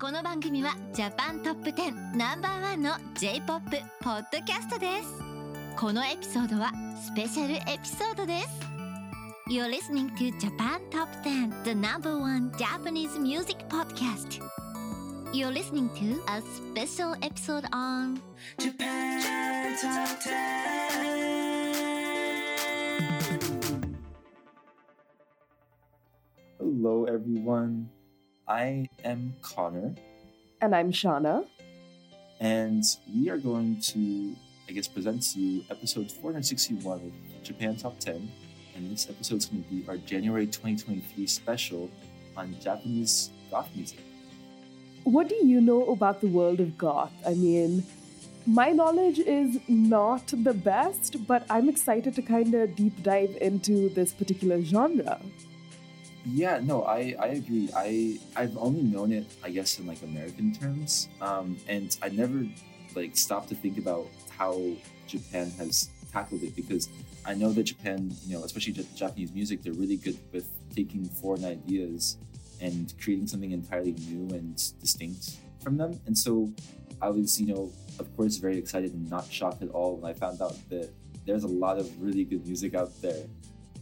この番組はジャパントップ10ナンバーワンの J-POP ポッドキャストですこのエピソードはスペシャルエピソードです You're listening to Japan Top 10 the number one Japanese music podcast You're listening to a special episode on Japan Top 10. Hello, everyone. I am Connor, And I'm Shauna. and we are going to, I guess, present to you episode 461 of Japan Top 10. And this episode is going to be our January 2023 special on Japanese goth music. What do you know about the world of goth? I mean, my knowledge is not the best, but I'm excited to kind of deep dive into this particular genre. Yeah, no, I, I agree. I I've only known it, I guess, in like American terms, um, and I never like stopped to think about how Japan has tackled it because I know that Japan, you know, especially Japanese music, they're really good with taking foreign ideas and creating something entirely new and distinct from them. And so I was, you know, of course, very excited and not shocked at all when I found out that there's a lot of really good music out there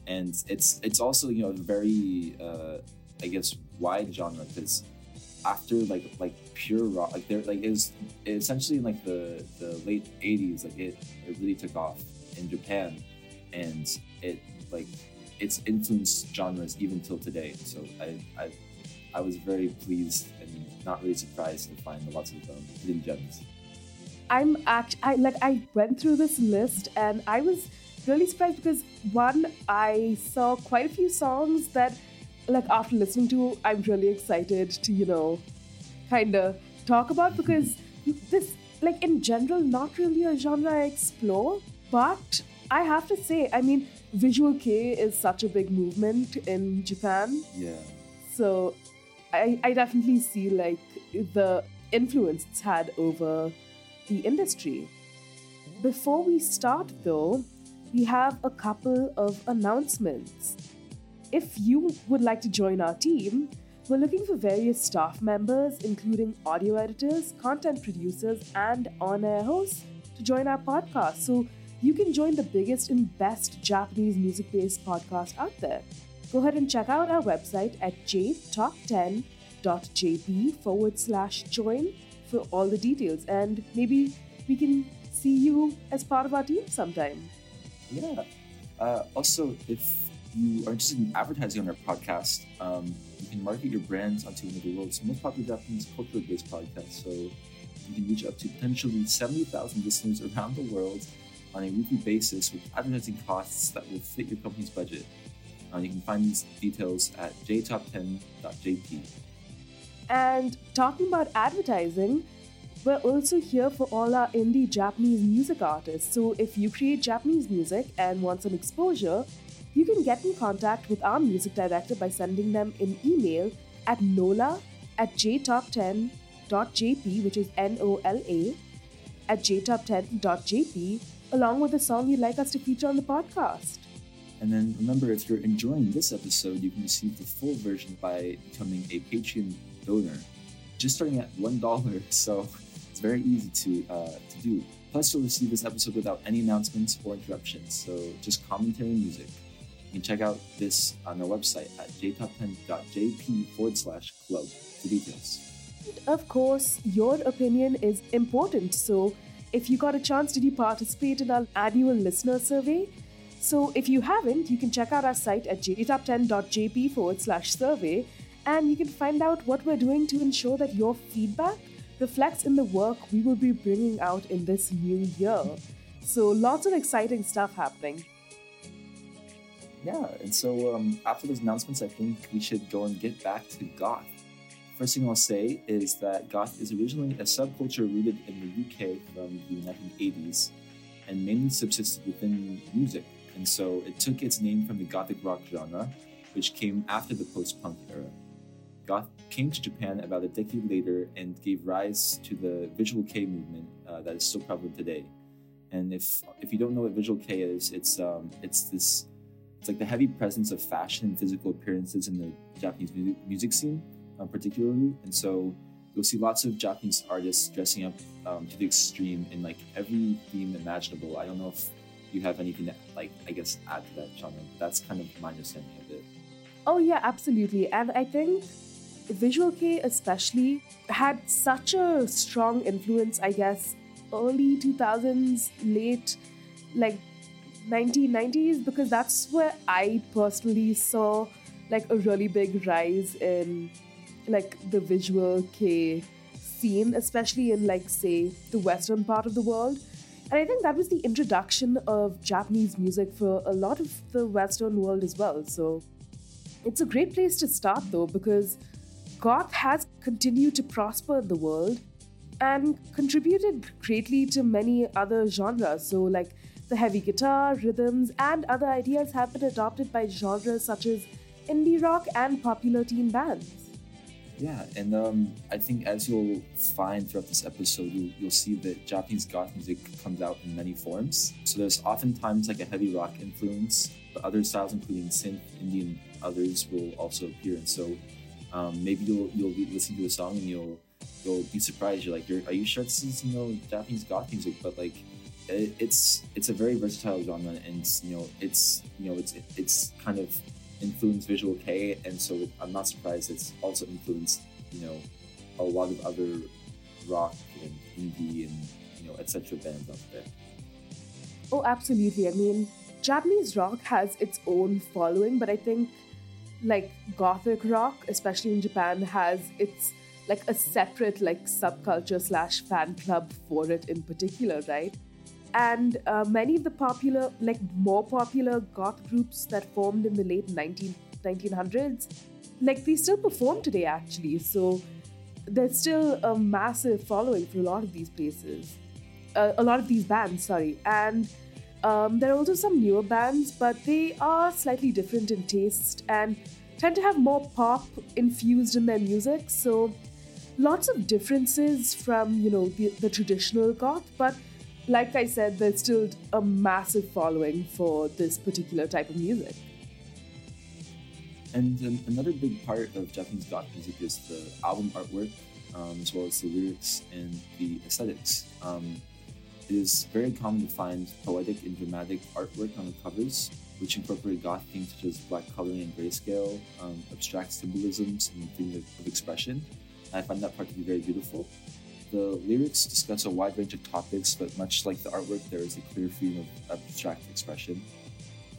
and it's it's also you know a very uh, I guess wide genre because after like like pure rock like there like was essentially in like the the late 80s like it it really took off in Japan. And it like it's influenced genres even till today. So I I, I was very pleased and not really surprised to find lots of um, hidden gems. I'm act I like I went through this list and I was really surprised because one, I saw quite a few songs that like after listening to, I'm really excited to, you know, kinda talk about because this like in general not really a genre I explore, but I have to say, I mean, visual Kei is such a big movement in Japan. yeah So I, I definitely see like the influence it's had over the industry. Before we start though, we have a couple of announcements. If you would like to join our team, we're looking for various staff members, including audio editors, content producers, and on air hosts, to join our podcast. So you can join the biggest and best Japanese music based podcast out there. Go ahead and check out our website at jtop10.jp forward slash join for all the details. And maybe we can see you as part of our team sometime. Yeah. Uh, also, if you are interested in advertising on our podcast, um, you can market your brands onto one of the world's most popular Japanese culture-based podcasts. So you can reach up to potentially 70,000 listeners around the world on a weekly basis with advertising costs that will fit your company's budget. Uh, you can find these details at jtop10.jp. And talking about advertising, we're also here for all our indie Japanese music artists. So if you create Japanese music and want some exposure, you can get in contact with our music director by sending them an email at nola at jtop10.jp, which is N O L A, at jtop10.jp, along with a song you'd like us to feature on the podcast. And then remember, if you're enjoying this episode, you can receive the full version by becoming a Patreon donor, just starting at one dollar. So it's very easy to uh, to do. Plus, you'll receive this episode without any announcements or interruptions. So just commentary and music. You can check out this on our website at jtop10.jp forward slash club for details. Of course, your opinion is important. So, if you got a chance, did you participate in our annual listener survey? So, if you haven't, you can check out our site at jtop10.jp forward slash survey and you can find out what we're doing to ensure that your feedback reflects in the work we will be bringing out in this new year. So, lots of exciting stuff happening. Yeah, and so um, after those announcements, I think we should go and get back to goth. First thing I'll say is that goth is originally a subculture rooted in the UK from the 1980s and mainly subsisted within music. And so it took its name from the gothic rock genre, which came after the post punk era. Goth came to Japan about a decade later and gave rise to the visual Kei movement uh, that is still prevalent today. And if if you don't know what visual Kei is, it's um, it's this it's like the heavy presence of fashion and physical appearances in the Japanese music, music scene, um, particularly. And so you'll see lots of Japanese artists dressing up um, to the extreme in like every theme imaginable. I don't know if you have anything that like I guess add to that genre. That's kind of my understanding of it. Oh yeah, absolutely. And I think Visual Kei especially had such a strong influence, I guess, early 2000s, late like 1990s because that's where I personally saw like a really big rise in like the visual Kei scene, especially in like say the western part of the world. And I think that was the introduction of Japanese music for a lot of the western world as well. So it's a great place to start though because goth has continued to prosper the world and contributed greatly to many other genres. So like the heavy guitar, rhythms, and other ideas have been adopted by genres such as indie rock and popular teen bands. Yeah, and um, I think as you'll find throughout this episode, you'll, you'll see that Japanese goth music comes out in many forms. So there's oftentimes like a heavy rock influence, but other styles, including synth, Indian, others, will also appear. And so um, maybe you'll you'll be listening to a song and you'll you'll be surprised. You're like, You're, are you sure this is you know Japanese goth music? But like, it, it's it's a very versatile genre, and you know it's you know it's it's kind of influenced Visual Kei, and so I'm not surprised it's also influenced you know a lot of other rock and indie and you know etc. bands out there. Oh, absolutely. I mean, Japanese rock has its own following, but I think like gothic rock, especially in Japan, has its like a separate like subculture slash fan club for it in particular, right? And uh, many of the popular, like more popular goth groups that formed in the late 19, 1900s, like they still perform today actually. So there's still a massive following for a lot of these places, uh, a lot of these bands, sorry. And um, there are also some newer bands, but they are slightly different in taste and tend to have more pop infused in their music. So lots of differences from you know the, the traditional goth, but like I said, there's still a massive following for this particular type of music. And um, another big part of Japanese goth music is the album artwork, um, as well as the lyrics and the aesthetics. Um, it is very common to find poetic and dramatic artwork on the covers, which incorporate goth themes such as black coloring and grayscale, um, abstract symbolisms, and themes of, of expression. I find that part to be very beautiful. The lyrics discuss a wide range of topics, but much like the artwork, there is a clear freedom of abstract expression.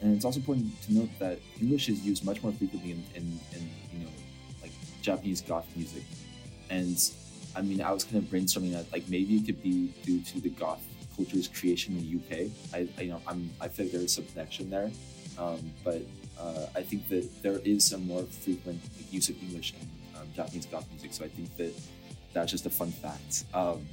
And it's also important to note that English is used much more frequently in, in, in you know, like Japanese goth music. And I mean, I was kind of brainstorming that like maybe it could be due to the goth culture's creation in the UK. I, I you know I'm I feel like there is some connection there, um, but uh, I think that there is some more frequent use of English in um, Japanese goth music. So I think that that's just a fun fact. Um,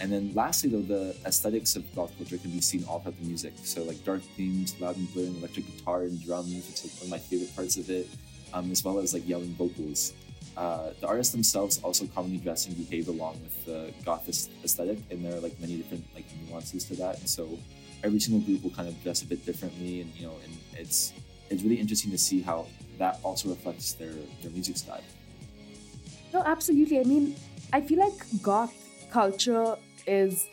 and then lastly, though, the aesthetics of goth culture can be seen all throughout the music. So like dark themes, loud and blaring electric guitar and drums, which is like one of my favorite parts of it, um, as well as like yelling vocals. Uh, the artists themselves also commonly dress and behave along with the goth aesthetic, and there are like many different like nuances to that. And so every single group will kind of dress a bit differently, and you know, and it's it's really interesting to see how that also reflects their their music style. No, absolutely. I mean, I feel like goth culture is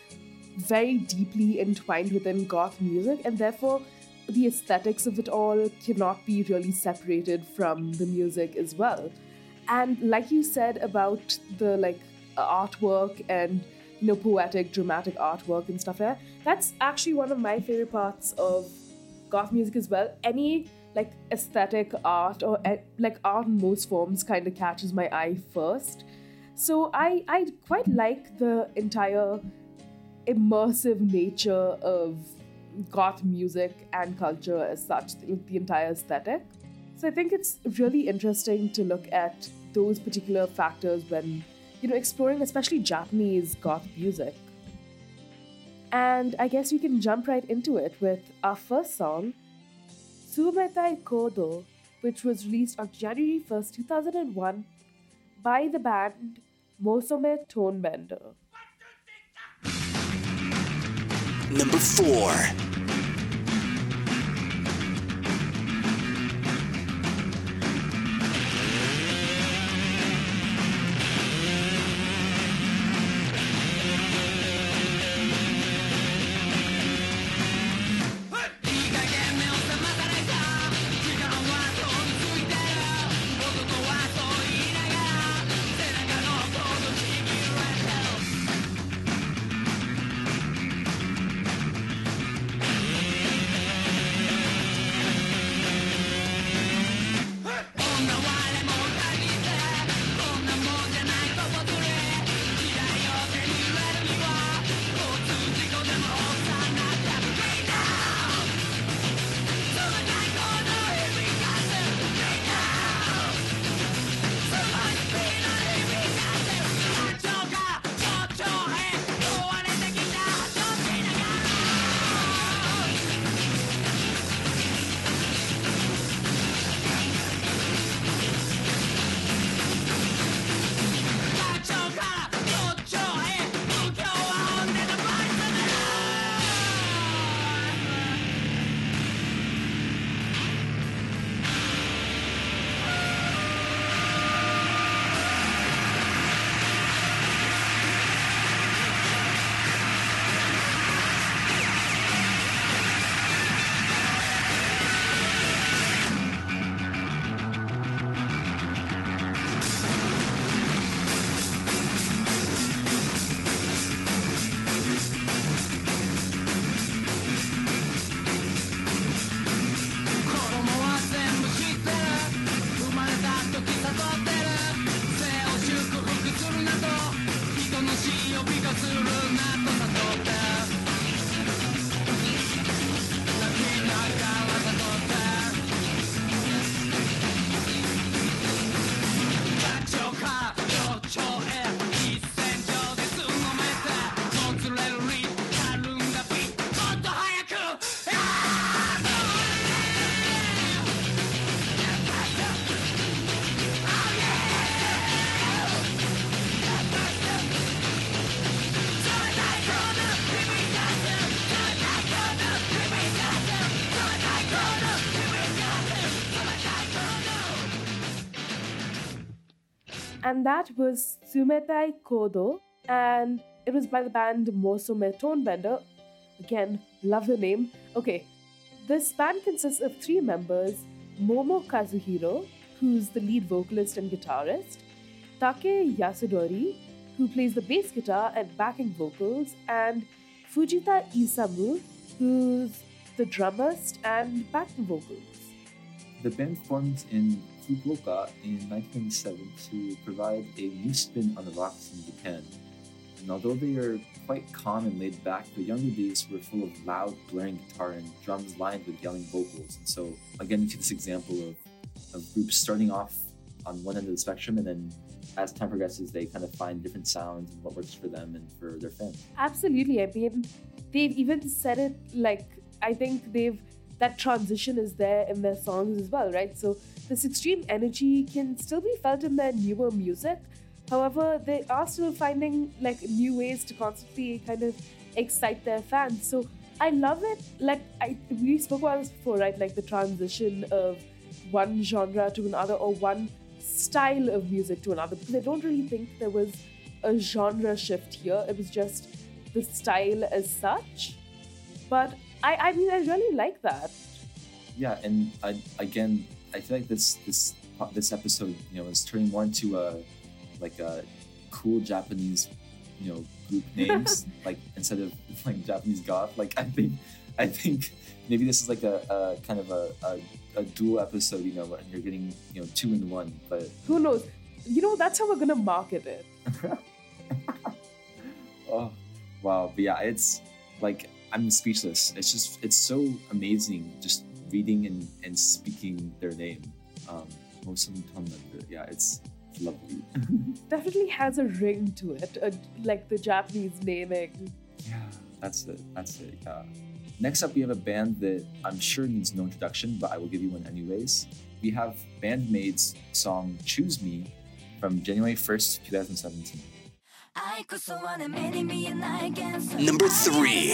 very deeply entwined within goth music, and therefore the aesthetics of it all cannot be really separated from the music as well. And like you said about the like artwork and you know poetic, dramatic artwork and stuff there, that, that's actually one of my favorite parts of goth music as well. Any like aesthetic art or eh, like art in most forms kind of catches my eye first. So I I quite like the entire immersive nature of goth music and culture as such, the entire aesthetic. I think it's really interesting to look at those particular factors when you know exploring especially Japanese goth music. And I guess we can jump right into it with our first song, Sumetai Kodo, which was released on January 1st, 2001 by the band Mosome Tonebender. Number 4呼びがする and that was Sumetai Kodo, and it was by the band Mosome Tonebender. Again, love the name. Okay, this band consists of three members Momo Kazuhiro, who's the lead vocalist and guitarist, Take Yasudori, who plays the bass guitar and backing vocals, and Fujita Isamu, who's the drummerist and backing vocals. The band formed in Fukuoka in 1997 to provide a new spin on the rocks in Japan. And although they are quite calm and laid back, the younger days were full of loud, blaring guitar and drums lined with yelling vocals. And so, again, you see this example of, of groups starting off on one end of the spectrum, and then as time progresses, they kind of find different sounds and what works for them and for their fans. Absolutely. I mean, they've even said it like I think they've that transition is there in their songs as well, right? So this extreme energy can still be felt in their newer music. However, they are still finding like new ways to constantly kind of excite their fans. So I love it. Like I we spoke about this before, right? Like the transition of one genre to another or one style of music to another. Because I don't really think there was a genre shift here. It was just the style as such. But I, I mean, I really like that. yeah and I, again i feel like this this this episode you know is turning more into a like a cool japanese you know group names like instead of like japanese goth like i think i think maybe this is like a, a kind of a, a, a dual episode you know and you're getting you know two in one but Who knows? You know, that's how we're gonna market it. oh wow but yeah it's like i'm speechless. It's just it's so amazing just reading and, and speaking their name. Um most of them yeah it's lovely. Definitely has a ring to it, uh, like the Japanese naming. yeah that's it that's it yeah. Next up we have a band that i'm sure needs no introduction but i will give you one anyways. We have Band-Maid's song choose me from january 1st 2017 Number 3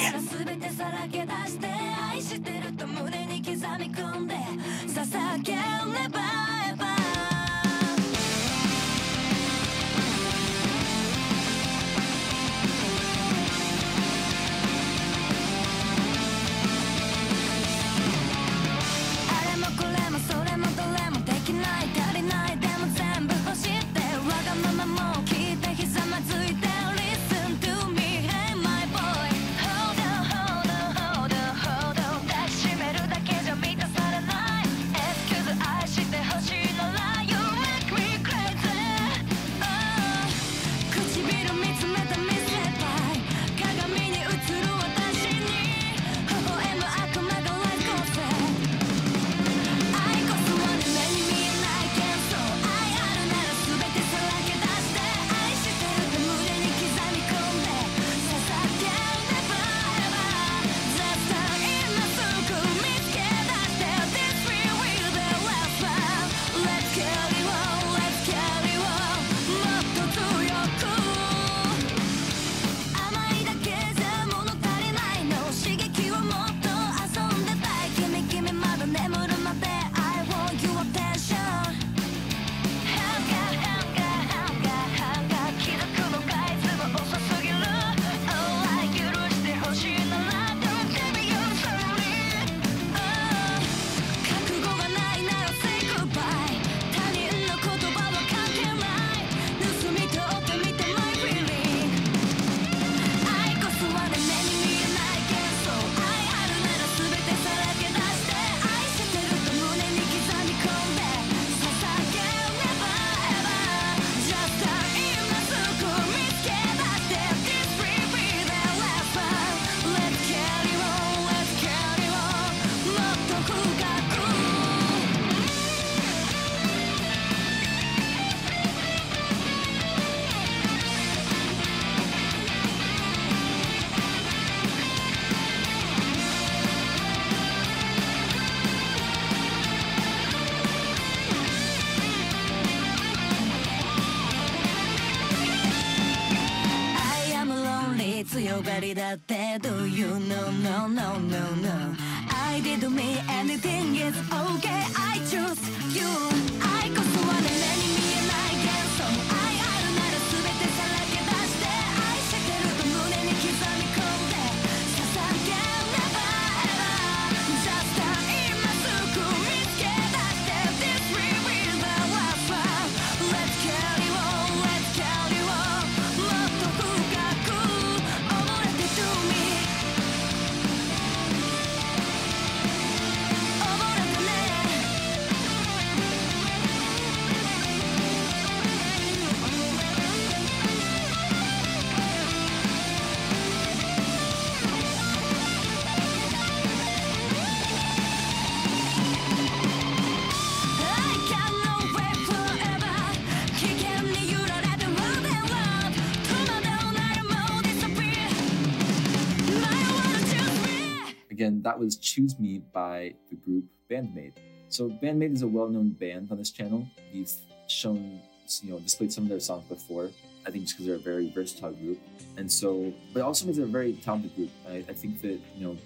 that was Choose Me by the group Band-Maid. So Band-Maid is a well-known band on this channel. We've shown, you know, displayed some of their songs before. I think just because they're a very versatile group, and so, but also means they're a very talented group. I, I think that you know,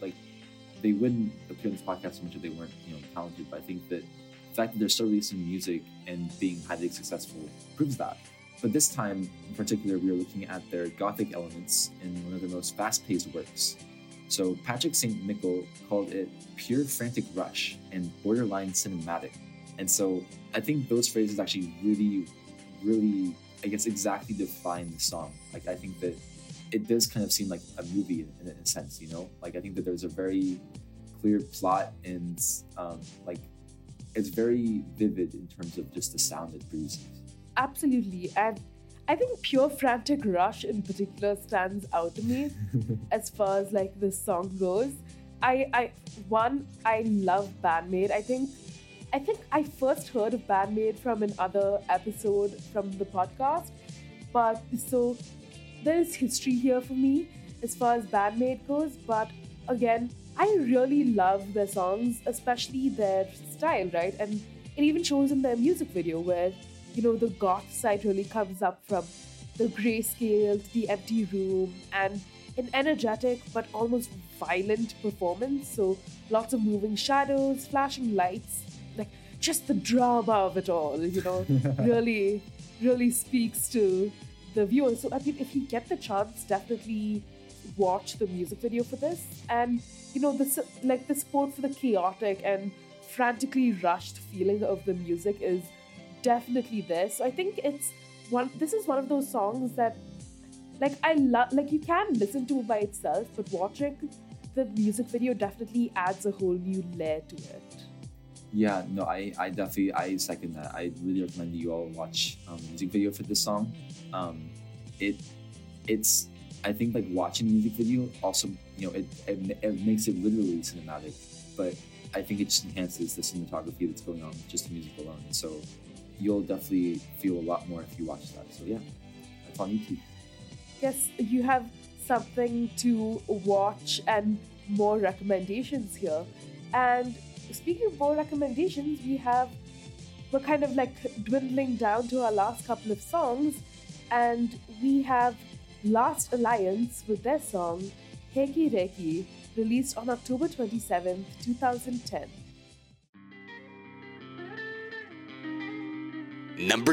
like they wouldn't appear on this podcast so much if they weren't, you know, talented. But I think that the fact that they're still releasing music and being highly successful proves that. But this time in particular, we are looking at their gothic elements in one of their most fast-paced works. So Patrick St. Michael called it pure frantic rush and borderline cinematic. And so I think those phrases actually really, really, I guess, exactly define the song. Like I think that it does kind of seem like a movie in, a sense, you know? Like I think that there's a very clear plot and um, like it's very vivid in terms of just the sound it produces. Absolutely. And I think Pure Frantic Rush in particular stands out to me as far as like this song goes. I I one, I love Band-Maid. I think I think I first heard of Band-Maid from another episode from the podcast. But so there is history here for me as far as Band-Maid goes, but again, I really love their songs, especially their style, right? And it even shows in their music video where, you know, the goth side really comes up from the grayscale to the empty room and an energetic but almost violent performance. So lots of moving shadows, flashing lights, like just the drama of it all, you know, really, really speaks to the viewer. So I mean, if you get the chance, definitely watch the music video for this. And you know, this like the support for the chaotic and frantically rushed feeling of the music is definitely there. So I think it's one. This is one of those songs that, like, I love. Like you can listen to it by itself, but watching the music video definitely adds a whole new layer to it. Yeah, no, I, I definitely I second that. I really recommend you all watch um, music video for this song. Um, it it's I think like watching music video also you know it, it it makes it literally cinematic, but I think it just enhances the cinematography that's going on just the music alone. So you'll definitely feel a lot more if you watch that. So yeah, that's on YouTube. Yes, you have something to watch and more recommendations here. And speaking of more recommendations, we have we're kind of like dwindling down to our last couple of songs, and we have Last Alliance with their song Heki Reki, released on October 27th, 2010. Number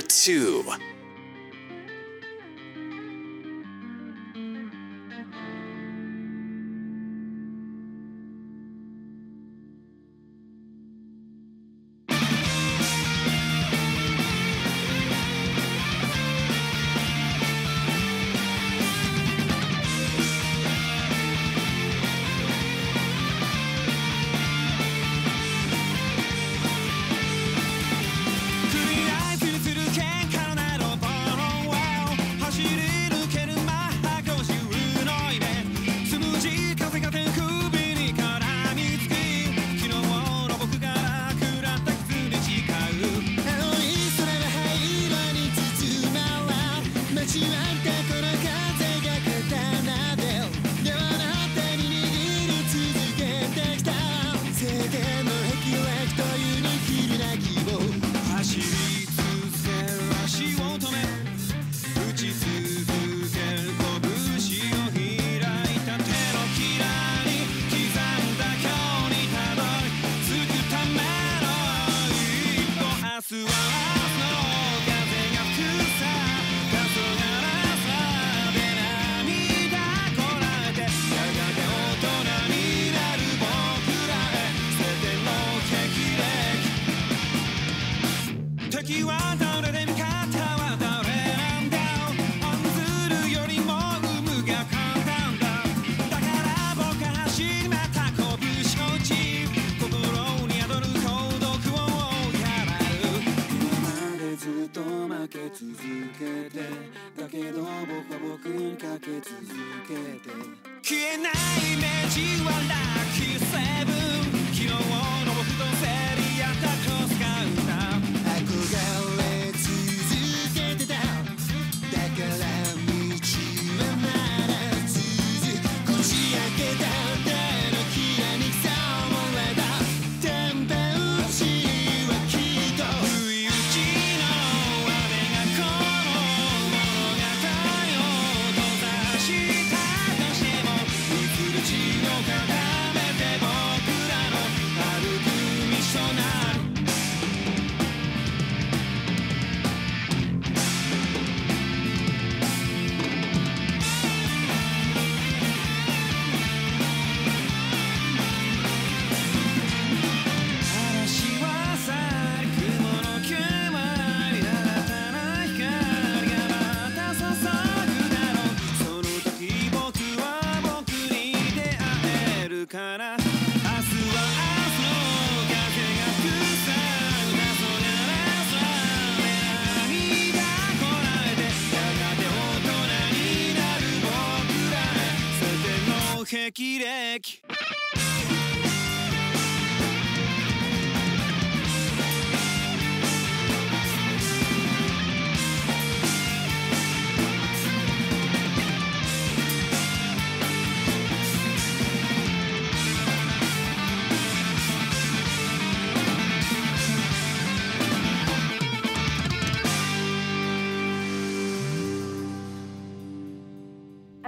nekirek.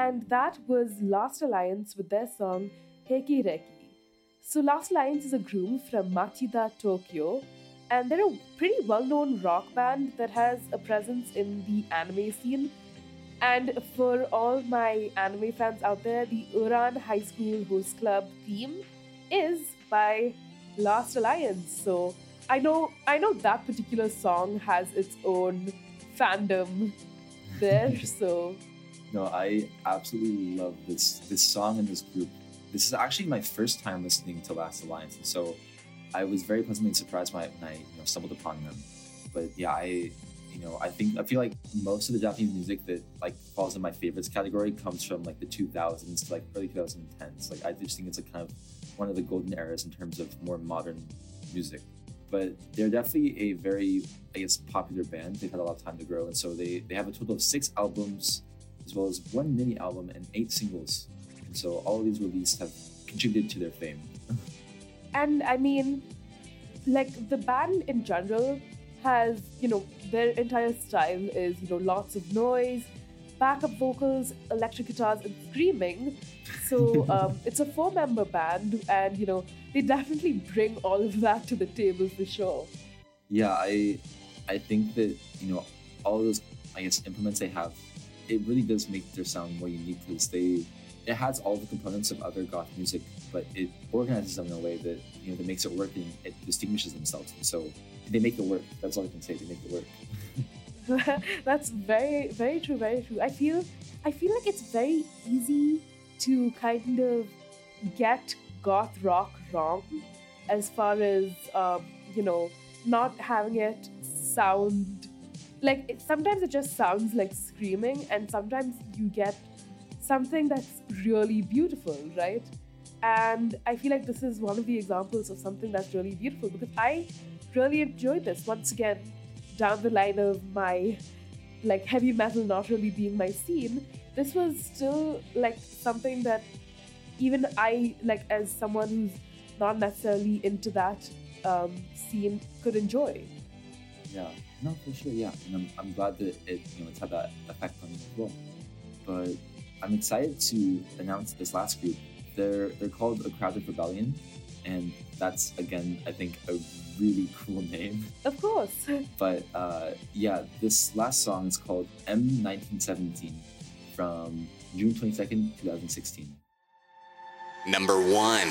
And that was Last Alliance with their song Heiki Reki. So, Last Alliance is a group from Machida, Tokyo, and they're a pretty well known rock band that has a presence in the anime scene. And for all my anime fans out there, the Ouran High School Host Club theme is by Last Alliance. So I know I know that particular song has its own fandom there. so No, I absolutely love this this song and this group. This is actually my first time listening to Last Alliance, and so I was very pleasantly surprised when I, when I you know, stumbled upon them. But yeah, I you know I think I feel like most of the Japanese music that like falls in my favorites category comes from like the 2000s to like early 2010s. Like I just think it's a kind of one of the golden eras in terms of more modern music. But they're definitely a very I guess popular band. They've had a lot of time to grow, and so they they have a total of six albums as well as one mini album and eight singles. And so all of these releases have contributed to their fame. and I mean, like the band in general has, you know, their entire style is, you know, lots of noise, backup vocals, electric guitars, and screaming. So um, it's a four-member band, and you know, they definitely bring all of that to the table for sure. Yeah, I I think that, you know, all of those I guess implements they have, it really does make their sound more unique because they it has all the components of other goth music, but it organizes them in a way that you know that makes it work and it distinguishes themselves. And so they make it work. That's all I can say. They make it work. That's very, very true, very true. I feel I feel like it's very easy to kind of get goth rock wrong as far as um, you know, not having it sound like it, sometimes it just sounds like screaming and sometimes you get something that's really beautiful, right? And I feel like this is one of the examples of something that's really beautiful because I really enjoyed this. Once again, down the line of my like heavy metal not really being my scene, this was still like something that even I like as someone who's not necessarily into that um, scene could enjoy. Yeah, no, for sure. Yeah, and I'm, I'm glad that it you know it's had that effect on me as well. But I'm excited to announce this last group. They're they're called A Crowd of Rebellion, and that's again I think a really cool name. Of course. But uh, yeah, this last song is called M1917 from June 22nd, 2016. Number one.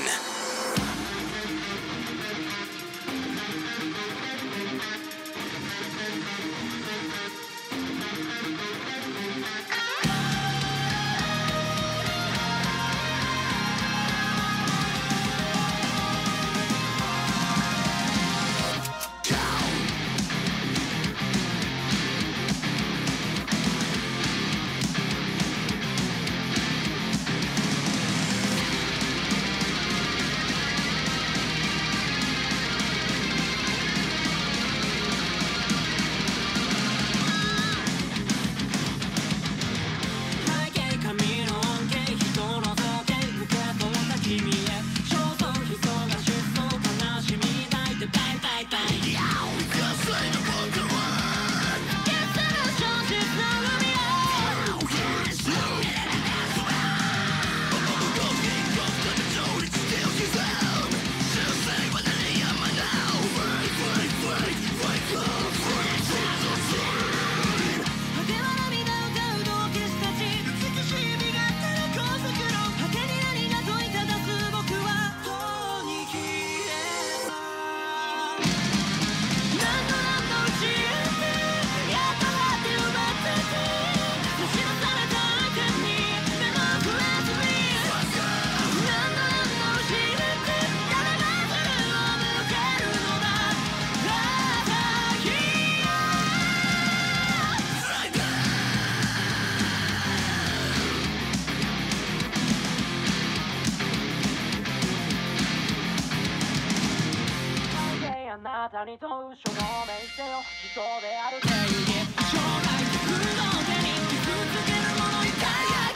なたにと証明してよ人である正義将来不能手に傷つけるものに体当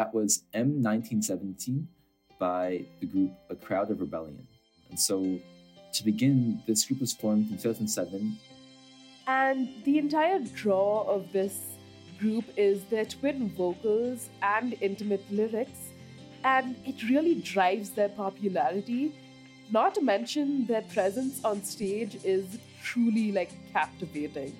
that was M1917 by the group A Crowd of Rebellion. And so, to begin, this group was formed in 2007. And the entire draw of this group is their twin vocals and intimate lyrics, and it really drives their popularity. Not to mention their presence on stage is truly like captivating.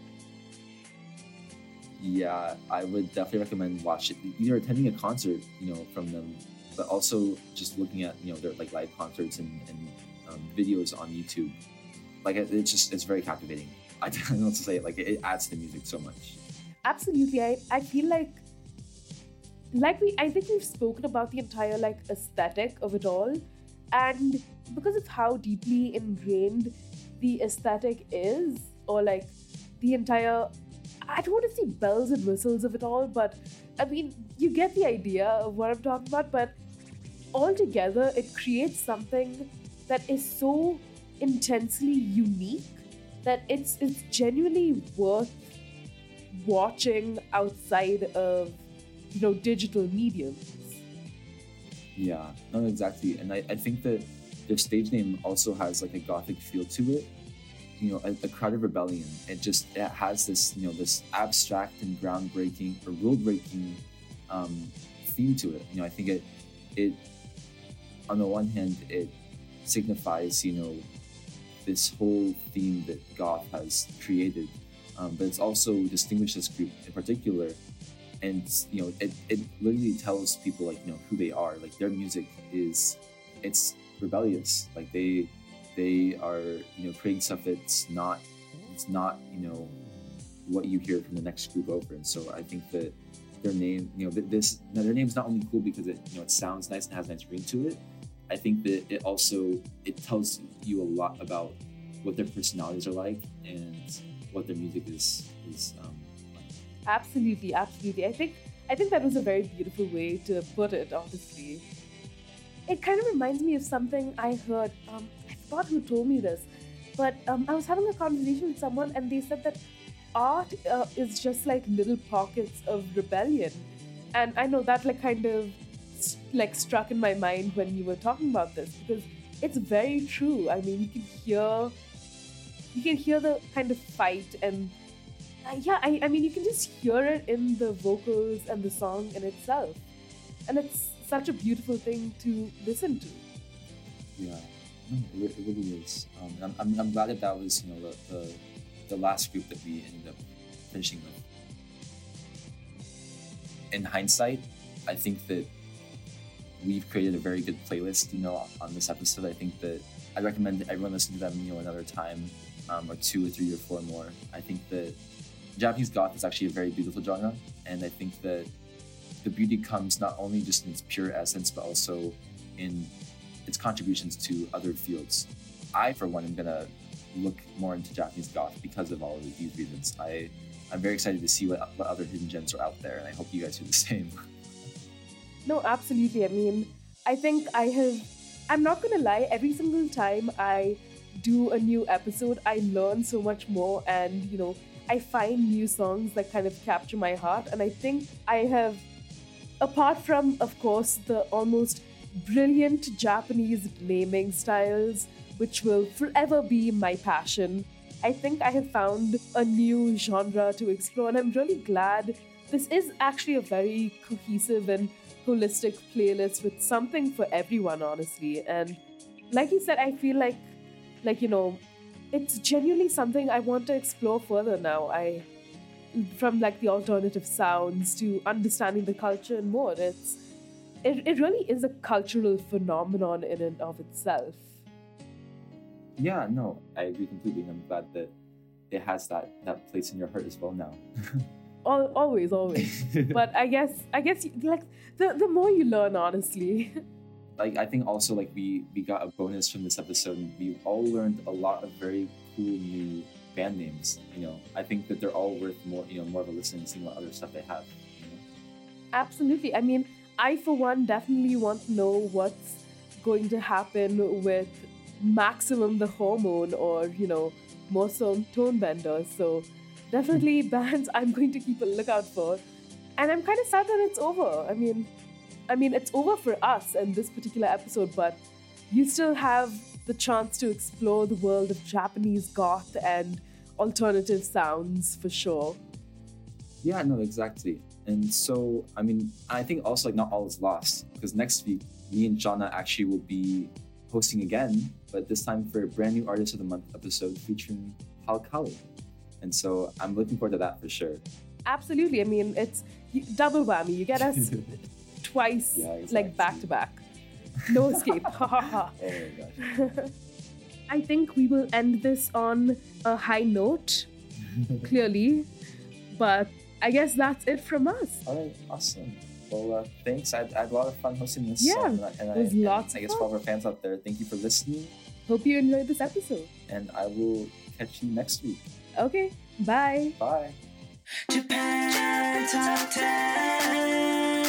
Yeah, I would definitely recommend watching. Either attending a concert, you know, from them, but also just looking at you know their like live concerts and, and um, videos on YouTube. Like it's just it's very captivating. I don't know what to say. Like it, adds to the music so much. Absolutely, I, I feel like like we I think we've spoken about the entire like aesthetic of it all, and because of how deeply ingrained the aesthetic is, or like the entire I don't want to say bells and whistles of it all, but I mean you get the idea of what I'm talking about, but altogether it creates something that is so intensely unique that it's it's genuinely worth watching outside of you know digital mediums Yeah, no, exactly. And I, I think that their stage name also has like a gothic feel to it. You know, a, a crowd of rebellion. It just it has this you know this abstract and groundbreaking or rule breaking um, theme to it. You know, I think it it on the one hand it signifies you know this whole theme that goth has created, um, but it's also distinguished this group in particular and you know it, it literally tells people like you know who they are like their music is it's rebellious like they they are you know creating stuff that's not it's not you know what you hear from the next group over. And so i think that their name you know this now their name's not only cool because it you know it sounds nice and has a nice ring to it. I think that it also it tells you a lot about what their personalities are like and what their music is is um, like. absolutely absolutely. I think i think that was a very beautiful way to put it honestly. It kind of reminds me of something i heard um, forgot who told me this. But um, i was having a conversation with someone and they said that art uh, is just like little pockets of rebellion. And i know that like kind of like struck in my mind when you were talking about this because it's very true. I mean you can hear you can hear the kind of fight and uh, yeah I, I mean you can just hear it in the vocals and the song in itself. And it's such a beautiful thing to listen to. Yeah, It, really is. Um, I'm, I'm, I'm glad that that was you know the, the the last group that we ended up finishing with. In hindsight, I think that we've created a very good playlist. You know, on this episode, I think that I recommend everyone listen to them. You know, another time, um, or two or three or four more. I think that Japanese goth is actually a very beautiful genre, and I think that the beauty comes not only just in its pure essence, but also in its contributions to other fields. I, for one, am gonna look more into Japanese goth because of all of these reasons. I, I'm very excited to see what, what other hidden gems are out there, and I hope you guys do the same. No, absolutely. I mean, I think I have. I'm not gonna lie. Every single time I do a new episode, I learn so much more, and you know, I find new songs that kind of capture my heart. And I think I have, apart from, of course, the almost brilliant Japanese naming styles, which will forever be my passion. I think I have found a new genre to explore, and I'm really glad this is actually a very cohesive and holistic playlist with something for everyone, honestly. And like you said, I feel like, like you know, it's genuinely something I want to explore further now. I, from like the alternative sounds to understanding the culture and more. It's, it, it really is a cultural phenomenon in and of itself. yeah, no, I agree completely, and I'm glad that it has that that place in your heart as well now. Al- always, always. but I guess, I guess, you- like the the more you learn, honestly. like I think also like we we got a bonus from this episode. and We all learned a lot of very cool new band names. You know, I think that they're all worth more you know more of a listen and seeing what other stuff they have. You know? Absolutely. I mean, I for one definitely want to know what's going to happen with Maximum the Hormone or, you know, more so Tone Bender. So definitely bands I'm going to keep a lookout for. And I'm kind of sad that it's over. I mean, I mean it's over for us in this particular episode, but you still have the chance to explore the world of Japanese goth and alternative sounds for sure. Yeah, no, exactly. And so, I mean, I think also like not all is lost because next week, me and Jana actually will be hosting again, but this time for a brand new Artist of the Month episode featuring Halcali. And so I'm looking forward to that for sure. Absolutely. I mean, it's double whammy. You get us twice, Yeah, like back to back. No escape. Oh my gosh. I think we will end this on a high note, clearly. But I guess that's it from us. All right, awesome. Well, uh, thanks. I, I had a lot of fun hosting this. Yeah, um, and I, and it was I, and lots I guess for fun. all our fans out there, thank you for listening, Hope you enjoyed this episode. and I will catch you next week. Okay, bye. Bye. Japan Top 10.